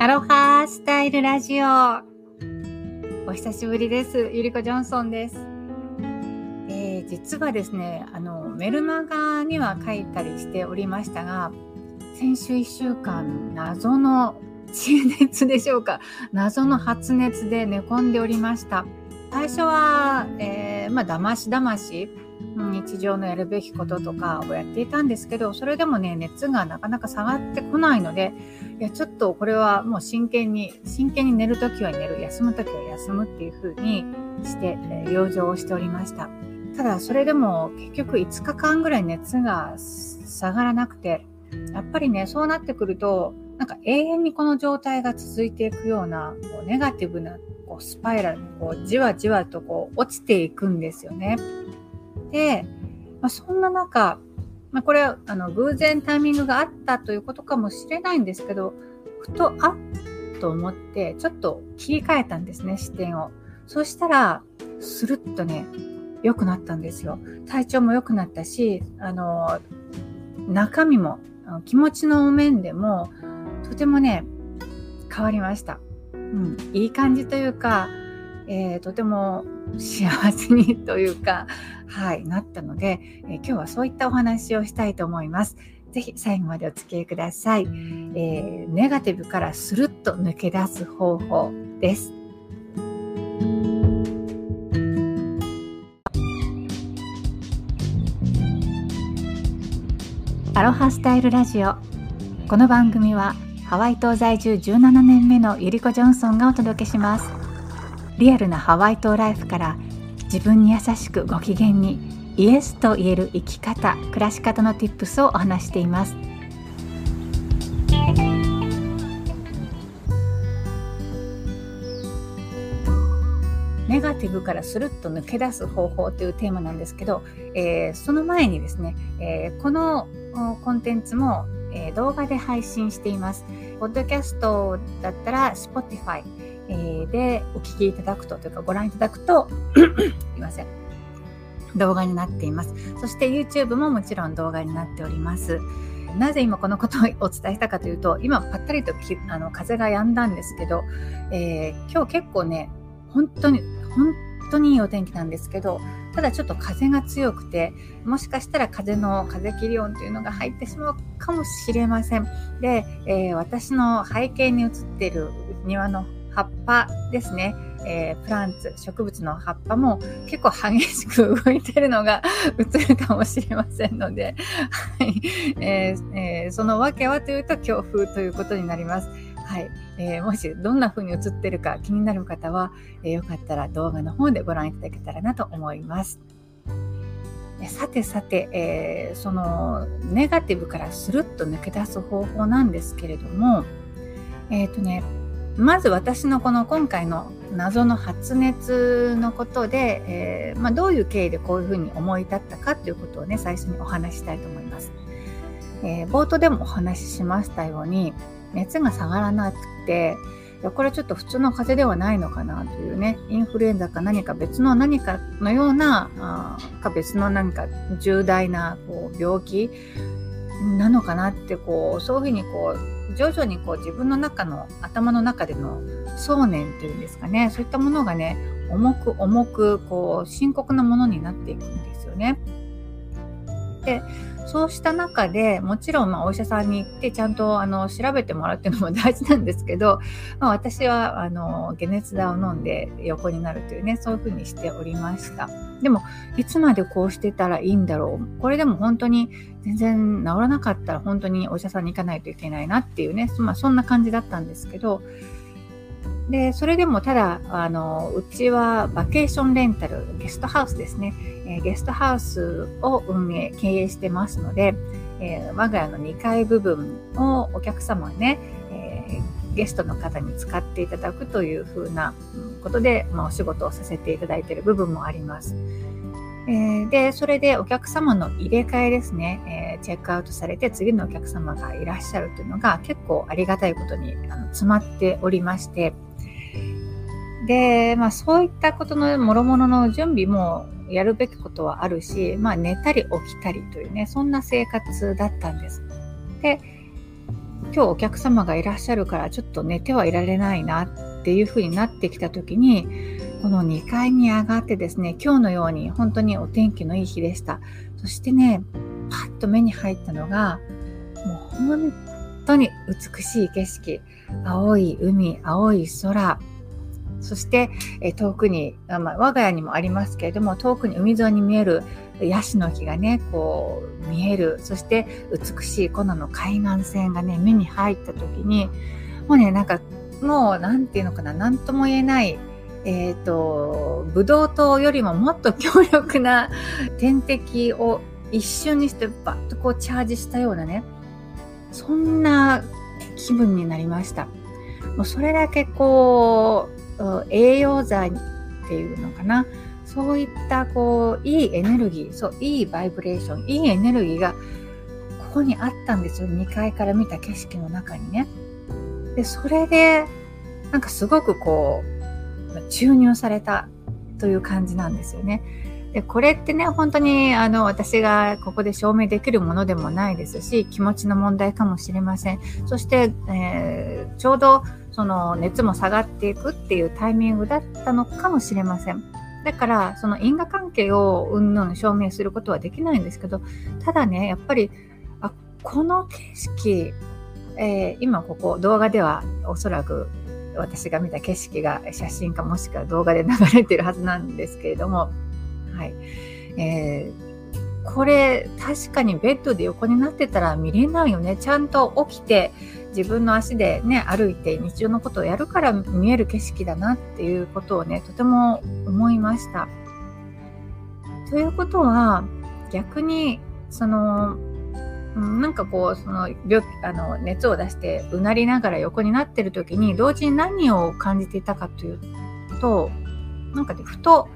アロハスタイルラジオ。お久しぶりです。ゆりこジョンソンです。えー、実はですね、あの、メルマガには書いたりしておりましたが、先週1週間、謎の地熱でしょうか。謎の発熱で寝込んでおりました。最初は、えー、まあ、だましだまし、日常のやるべきこととかをやっていたんですけどそれでもね熱がなかなか下がってこないのでいやちょっとこれはもう真剣に真剣に寝るときは寝る休むときは休むっていう風にして、えー、養生をしておりました。ただそれでも結局5日間ぐらい熱が下がらなくてやっぱりねそうなってくるとなんか永遠にこの状態が続いていくようなこうネガティブなこうスパイラルにこうじわじわとこう落ちていくんですよね。で、まあ、そんな中、まあ、これはあの偶然タイミングがあったということかもしれないんですけど、ふとあっと思って、ちょっと切り替えたんですね、視点を。そしたら、スルッとね、良くなったんですよ。体調も良くなったし、あの、中身も、気持ちの面でも、とてもね、変わりました。うん、いい感じというか、えー、とても幸せにというか、はい、なったので、えー、今日はそういったお話をしたいと思います。ぜひ最後までお付き合いください。えー、ネガティブからスルッと抜け出す方法です。アロハスタイルラジオこの番組はハワイ島在住17年目のゆりこジョンソンがお届けします。リアルなハワイ島ライフから自分に優しくご機嫌にイエスと言える生き方暮らし方の Tips をお話しています。ネガティブからスルッと抜け出す方法というテーマなんですけど、えー、その前にですね、えー、このコンテンツも、えー、動画で配信しています。ポッドキャストだったら Spotify、えでお聞きいただくとというかご覧いただくと すいません。動画になっています。そして YouTube ももちろん動画になっております。なぜ今このことをお伝えしたかというと今ぱったりとあの風が止んだんですけど、えー、今日結構ね本当に本当にいいお天気なんですけどただちょっと風が強くてもしかしたら風の風切り音というのが入ってしまうかもしれません。で、えー、私の背景に映っている庭の葉っぱですね、えー、プランツ、植物の葉っぱも結構激しく動いてるのが 映るかもしれませんので、はい。えーえー、その訳はというと強風ということになります。はい、えー、もしどんな風に映ってるか気になる方は、えー、よかったら動画の方でご覧いただけたらなと思います。さてさて、えー、そのネガティブからスルッと抜け出す方法なんですけれども、え、ー、とね、まず私のこの今回の謎の発熱のことで、えー、まあ、どういう経緯でこういうふうに思い立ったかということをね最初にお話ししたいと思います。えー、冒頭でもお話ししましたように熱が下がらなくてこれはちょっと普通の風邪ではないのかなというねインフルエンザか何か別の何かのようなあか別の何か重大なこう病気なのかなってこうそういうふうにこう徐々にこう自分の中の頭の中での想念というんですかねそういったものがね重く重くこう深刻なものになっていくんですよね。でそうした中でもちろんまお医者さんに行ってちゃんとあの調べてもらうっていうのも大事なんですけど、まあ、私はあの解熱剤を飲んで横になるというねそういうふうにしておりました。でもいつまでこうしてたらいいんだろう。これでも本当に全然治らなかったら本当にお医者さんに行かないといけないなっていうね、まあ、そんな感じだったんですけどで、それでもただ、あの、うちはバケーションレンタル、ゲストハウスですね。えー、ゲストハウスを運営、経営してますので、えー、我が家の2階部分をお客様ね、えー、ゲストの方に使っていただくというふうなことで、まあ、お仕事をさせていただいている部分もあります。えー、で、それでお客様の入れ替えですね、えー、チェックアウトされて次のお客様がいらっしゃるというのが結構ありがたいことにあの詰まっておりまして、で、まあそういったことの諸々の準備もやるべきことはあるし、まあ寝たり起きたりというね、そんな生活だったんです。で、今日お客様がいらっしゃるからちょっと寝てはいられないなっていう風になってきた時にこの2階に上がってですね今日のように本当にお天気のいい日でした。そしてねパッと目に入ったのがもう本当に美しい景色。青い海青い空。そして、え遠くに、まあ、我が家にもありますけれども遠くに海沿いに見えるヤシの木がねこう見えるそして美しいこの海岸線がね目に入った時にもうねなんかもう何て言うのかな何とも言えないえっ、ー、とブドウ糖よりももっと強力な点滴を一瞬にしてバッとこうチャージしたようなねそんな気分になりました。もうそれだけこう栄養剤っていうのかなそういったこういいエネルギーそういいバイブレーションいいエネルギーがここにあったんですよ2階から見た景色の中にね。でそれでなんかすごくこう注入されたという感じなんですよね。でこれってね本当にあの私がここで証明できるものでもないですし気持ちの問題かもしれませんそして、えー、ちょうどその熱も下がっていくっていうタイミングだったのかもしれませんだから、その因果関係をうんぬん証明することはできないんですけど、ただね、やっぱり、あこの景色、えー、今ここ動画ではおそらく私が見た景色が写真かもしくは動画で流れてるはずなんですけれども、はい。えー、これ確かにベッドで横になってたら見れないよね。ちゃんと起きて、自分の足でね、歩いて日常のことをやるから見える景色だなっていうことをね、とても思いました。ということは、逆に、その、なんかこう、その、病あの、熱を出して、うなりながら横になってる時に、同時に何を感じていたかというと、なんかね、ふと、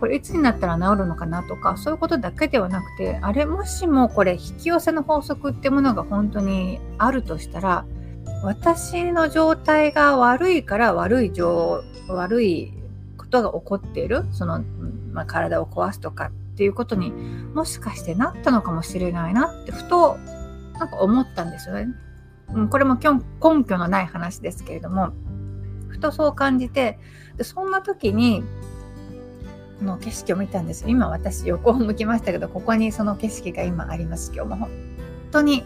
これいつになったら治るのかなとか、そういうことだけではなくて、あれ、もしもこれ引き寄せの法則ってものが本当にあるとしたら、私の状態が悪いから悪い状、悪いことが起こっている、その、まあ、体を壊すとかっていうことにもしかしてなったのかもしれないなってふとなんか思ったんですよね。これも根拠のない話ですけれども、ふとそう感じて、でそんな時にの景色を見たんです。今私横を向きましたけどここにその景色が今あります。今日も本当に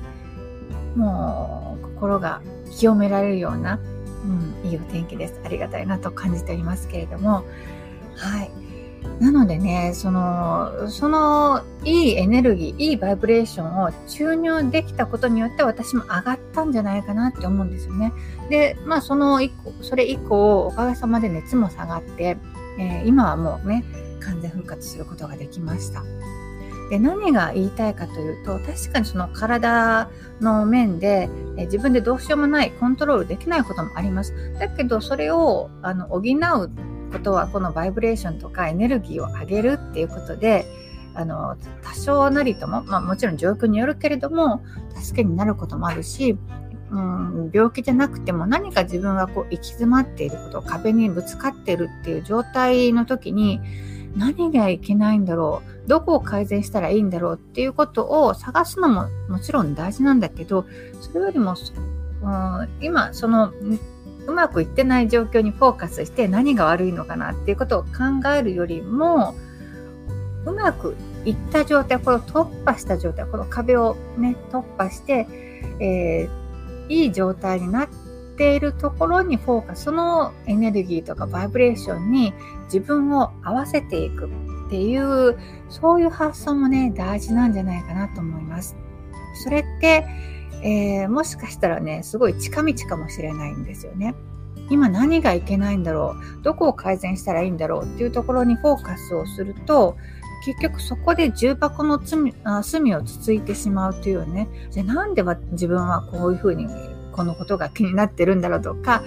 もう心が清められるような、うん、いいお天気です。ありがたいなと感じておりますけれども。はい。なのでね、その、そのいいエネルギー、いいバイブレーションを注入できたことによって私も上がったんじゃないかなって思うんですよね。で、まあその一個、それ以降、おかげさまで熱も下がって、えー、今はもうね、完全復活することができました。で何が言いたいかというと確かにその体の面でえ自分でどうしようもないコントロールできないこともあります。だけどそれをあの補うことはこのバイブレーションとかエネルギーを上げるっていうことであの多少なりとも、まあ、もちろん状況によるけれども助けになることもあるしうん、病気じゃなくても何か自分がこう行き詰まっていること壁にぶつかっているっていう状態の時に何がいけないんだろう。どこを改善したらいいんだろうっていうことを探すのももちろん大事なんだけどそれよりも、うん、今そのうまくいってない状況にフォーカスして何が悪いのかなっていうことを考えるよりもうまくいった状態これを突破した状態この壁をね突破して、えー、いい状態になってっているところにフォーカス、そのエネルギーとかバイブレーションに自分を合わせていくっていう、そういう発想もね、大事なんじゃないかなと思います。それって、えー、もしかしたらね、すごい近道かもしれないんですよね。今何がいけないんだろう？どこを改善したらいいんだろうっていうところにフォーカスをすると結局そこで重箱の罪あ隅をつついてしまうというねじゃあなんで自分はこういうふうにこのことが気になってるんだろうとか、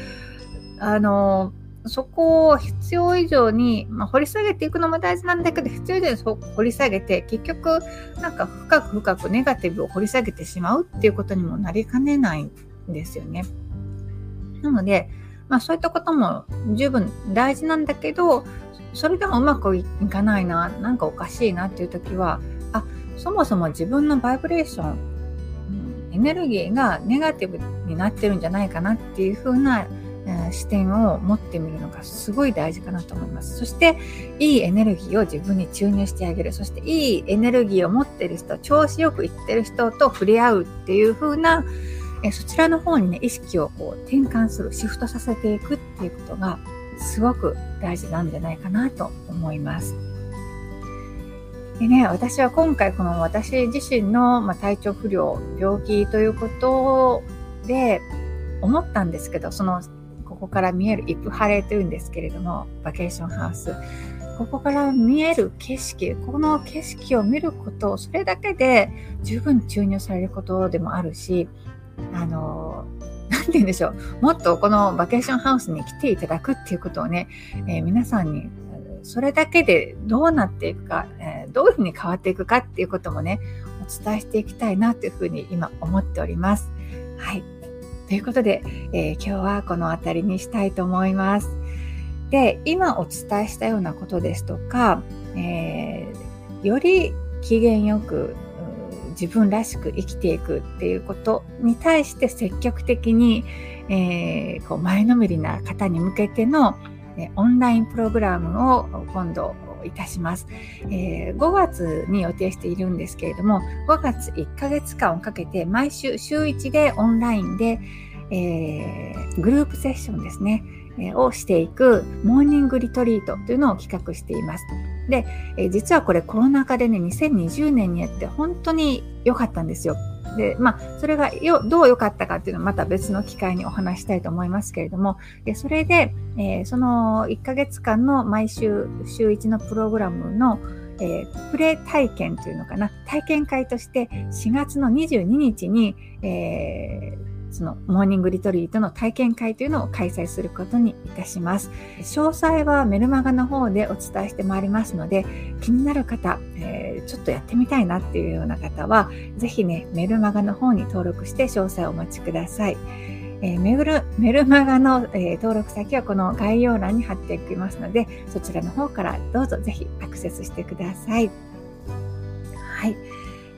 あの、そこを必要以上に、まあ、掘り下げていくのも大事なんだけど、必要以上に掘り下げて、結局、なんか深く深くネガティブを掘り下げてしまうっていうことにもなりかねないんですよね。なので、まあそういったことも十分大事なんだけど、それでもうまくいかないな、なんかおかしいなっていう時は、あ、そもそも自分のバイブレーション、エエネルギーがネガティブになってるんじゃないかなっていう風な視点を持ってみるのがすごい大事かなと思います。そして、いいエネルギーを自分に注入してあげる。そして、いいエネルギーを持ってる人、調子よくいってる人と触れ合うっていう風な、えそちらの方にね、意識をこう転換する、シフトさせていくっていうことが、すごく大事なんじゃないかなと思います。でね、私は今回この私自身の、ま体調不良、病気ということで思ったんですけど、そのここから見えるイプハレというんですけれども、バケーションハウス。ここから見える景色、この景色を見ること、それだけで十分注入されることでもあるし、あの、なんて言うんでしょう。もっとこのバケーションハウスに来ていただくっていうことをね、えー、皆さんにそれだけでどうなっていくか、えー、どういうふうに変わっていくかっていうこともね、お伝えしていきたいなというふうに今思っております。はい。ということで、えー、今日はこの辺りにしたいと思います。で、今お伝えしたようなことですとか、えー、より機嫌よく自分らしく生きていくっていうことに対して積極的に、えー、こう前のめりな方に向けてのオンラインプログラムを今度いたします、えー、5月に予定しているんですけれども、5月1ヶ月間をかけて毎週週1でオンラインで、えー、グループセッションですね、え、をしていくモーニングリトリートというのを企画しています。で、え、実はこれコロナ禍でね、2020年にやって本当に良かったんですよ。で、まあ、それがよどう良かったかっていうのはまた別の機会にお話したいと思いますけれども、でそれで、えー、その1ヶ月間の毎週週1のプログラムの、えー、プレイ体験というのかな、体験会として4月の22日に、えーそのモーニングリトリートの体験会というのを開催することにいたします。詳細はメルマガの方でお伝えしてまいりますので、気になる方、えー、ちょっとやってみたいなっていうような方は、ぜひね、メルマガの方に登録して詳細をお待ちください。えー、メルメルマガの、えー、登録先はこの概要欄に貼っておきますので、そちらの方からどうぞぜひアクセスしてください。はい。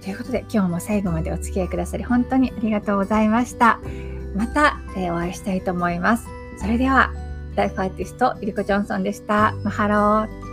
ということで、今日も最後までお付き合いくださり、本当にありがとうございました。また、えー、お会いしたいと思います。それでは、ライフアーティスト、ゆりこジョンソンでした。マハロー。